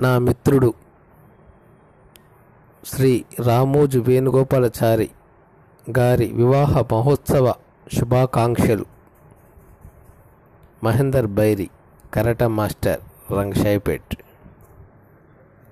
నా మిత్రుడు శ్రీ రామోజు వేణుగోపాలచారి గారి వివాహ మహోత్సవ శుభాకాంక్షలు. Mahender Bairi karate master Rangasaipet.